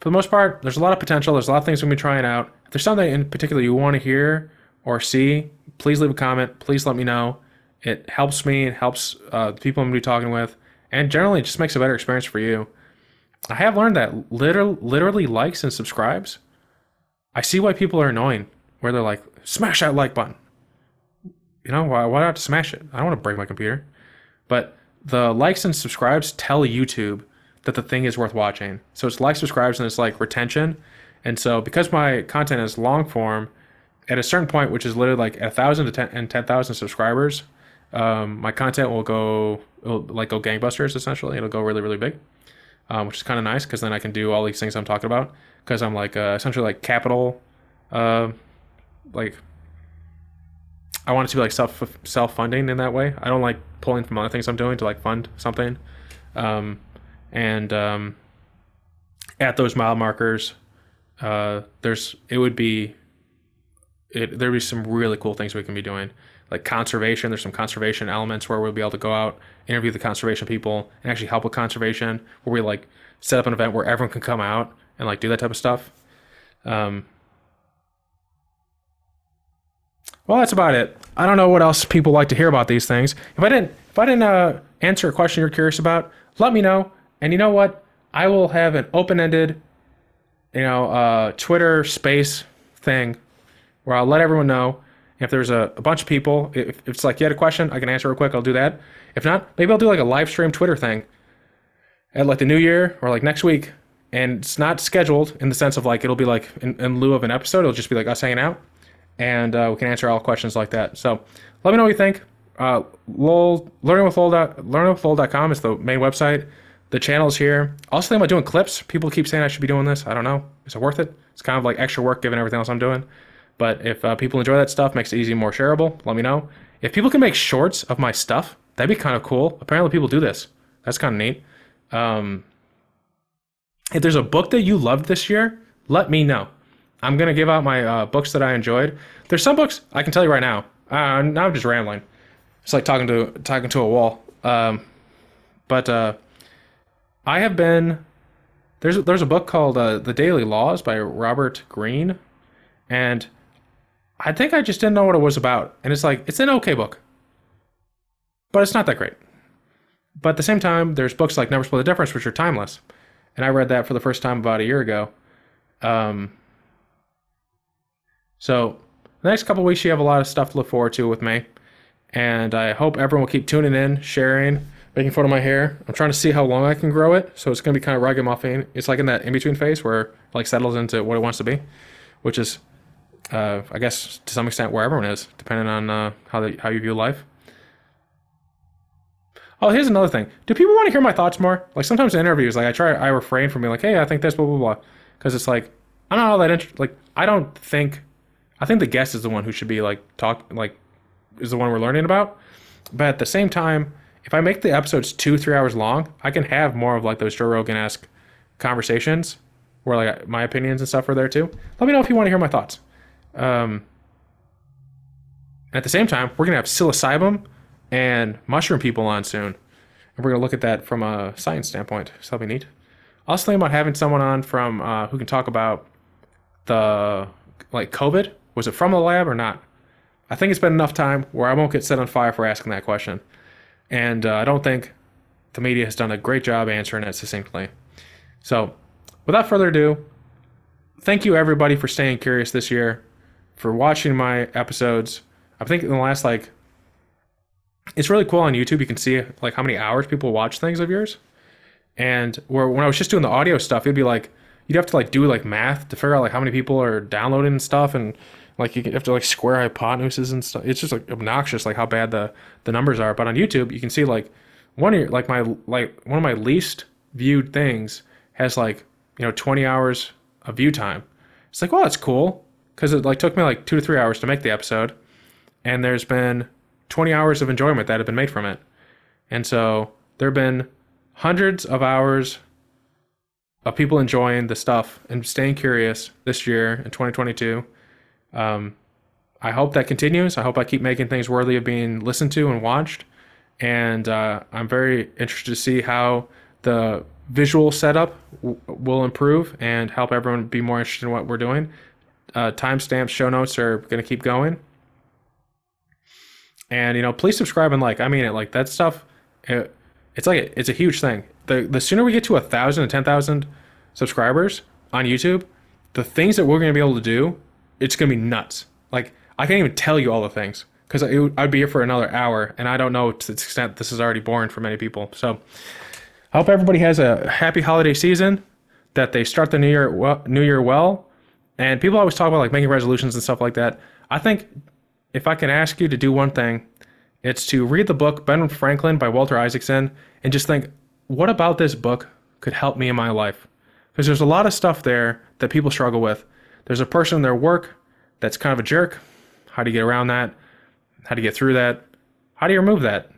for the most part, there's a lot of potential. There's a lot of things we're gonna be trying out. If there's something in particular you want to hear or see, please leave a comment. Please let me know. It helps me. It helps uh, the people I'm gonna be talking with, and generally, it just makes a better experience for you. I have learned that literally, literally likes and subscribes. I see why people are annoying. Where they're like, smash that like button. You know why? Why not smash it? I don't want to break my computer. But the likes and subscribes tell YouTube that the thing is worth watching. So it's like, subscribes, and it's like retention. And so because my content is long form, at a certain point, which is literally like a thousand to ten and ten thousand subscribers, um, my content will go it'll like go gangbusters. Essentially, it'll go really really big, um, which is kind of nice because then I can do all these things I'm talking about because I'm like uh, essentially like capital, uh, like I want it to be like self self funding in that way. I don't like pulling from other things I'm doing to like fund something. Um, and um, at those mile markers, uh, there's it would be it there'd be some really cool things we can be doing like conservation there's some conservation elements where we'll be able to go out interview the conservation people and actually help with conservation where we like set up an event where everyone can come out and like do that type of stuff um, well that's about it i don't know what else people like to hear about these things if i didn't if i didn't uh, answer a question you're curious about let me know and you know what i will have an open-ended you know, uh, Twitter space thing where I'll let everyone know if there's a, a bunch of people. If, if it's like you had a question, I can answer real quick. I'll do that. If not, maybe I'll do like a live stream Twitter thing at like the new year or like next week. And it's not scheduled in the sense of like it'll be like in, in lieu of an episode. It'll just be like us hanging out, and uh, we can answer all questions like that. So let me know what you think. Uh, learningwithlowell, learningwithlowell.com is the main website. The channel's here. Also, think about doing clips. People keep saying I should be doing this. I don't know. Is it worth it? It's kind of like extra work given everything else I'm doing. But if uh, people enjoy that stuff, makes it easy, more shareable. Let me know. If people can make shorts of my stuff, that'd be kind of cool. Apparently, people do this. That's kind of neat. Um, if there's a book that you loved this year, let me know. I'm gonna give out my uh, books that I enjoyed. There's some books I can tell you right now. Uh, now I'm just rambling. It's like talking to talking to a wall. Um, but uh, I have been there's there's a book called uh, The Daily Laws by Robert Greene, and I think I just didn't know what it was about. And it's like it's an okay book, but it's not that great. But at the same time, there's books like Never Split the Difference, which are timeless and I read that for the first time about a year ago. Um, so the next couple weeks, you have a lot of stuff to look forward to with me, and I hope everyone will keep tuning in, sharing, making fun of my hair. I'm trying to see how long I can grow it, so it's gonna be kind of ragamuffin. It's like in that in between phase where it like settles into what it wants to be, which is, uh, I guess, to some extent where everyone is, depending on uh, how they, how you view life. Oh, here's another thing. Do people want to hear my thoughts more? Like sometimes in interviews, like I try, I refrain from being like, "Hey, I think this, blah blah blah," because it's like I'm not all that interested. Like I don't think, I think the guest is the one who should be like talk, like is the one we're learning about. But at the same time, if I make the episodes two, three hours long, I can have more of like those Joe Rogan esque conversations where like my opinions and stuff are there too. Let me know if you want to hear my thoughts. Um, at the same time, we're gonna have psilocybin and mushroom people on soon. And we're to look at that from a science standpoint. So that'll be neat. Was thinking about having someone on from uh, who can talk about the like COVID. Was it from the lab or not? I think it's been enough time where I won't get set on fire for asking that question. And uh, I don't think the media has done a great job answering it succinctly. So, without further ado, thank you everybody for staying curious this year, for watching my episodes. I think in the last like it's really cool on YouTube. You can see like how many hours people watch things of yours. And where when I was just doing the audio stuff, it'd be like you'd have to like do like math to figure out like how many people are downloading stuff, and like you have to like square hypotenuses and stuff. It's just like obnoxious like how bad the the numbers are. But on YouTube, you can see like one of your, like my like one of my least viewed things has like you know 20 hours of view time. It's like well that's cool because it like took me like two to three hours to make the episode, and there's been 20 hours of enjoyment that have been made from it. And so there have been hundreds of hours of people enjoying the stuff and staying curious this year in 2022. Um, I hope that continues. I hope I keep making things worthy of being listened to and watched. And uh, I'm very interested to see how the visual setup w- will improve and help everyone be more interested in what we're doing. Uh, timestamps, show notes are going to keep going. And you know, please subscribe and like. I mean it. Like that stuff. It, it's like it's a huge thing. The the sooner we get to a thousand and ten thousand subscribers on YouTube, the things that we're going to be able to do, it's to be nuts. Like I can't even tell you all the things because I'd be here for another hour, and I don't know to the extent this is already boring for many people. So I hope everybody has a happy holiday season. That they start the new year well, new year well. And people always talk about like making resolutions and stuff like that. I think if I can ask you to do one thing, it's to read the book Ben Franklin by Walter Isaacson and just think, what about this book could help me in my life? Because there's a lot of stuff there that people struggle with. There's a person in their work that's kind of a jerk. How do you get around that? How do you get through that? How do you remove that?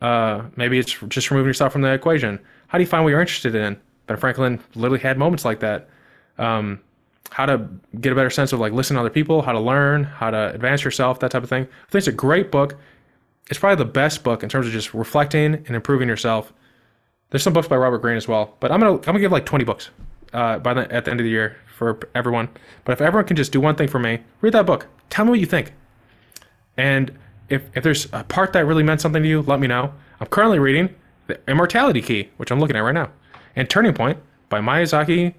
Uh, maybe it's just removing yourself from the equation. How do you find what you're interested in? Ben Franklin literally had moments like that. Um, how to get a better sense of like listening to other people, how to learn, how to advance yourself, that type of thing. I think it's a great book. It's probably the best book in terms of just reflecting and improving yourself. There's some books by Robert Greene as well, but I'm gonna I'm gonna give like 20 books uh, by the at the end of the year for everyone. But if everyone can just do one thing for me, read that book. Tell me what you think. And if if there's a part that really meant something to you, let me know. I'm currently reading The Immortality Key, which I'm looking at right now, and Turning Point by Miyazaki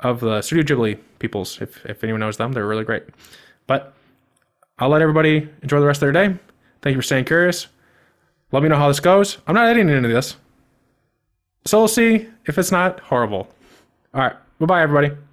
of the Studio Ghibli peoples. If if anyone knows them, they're really great. But I'll let everybody enjoy the rest of their day. Thank you for staying curious. Let me know how this goes. I'm not editing any of this. So we'll see if it's not horrible. All right. Bye bye, everybody.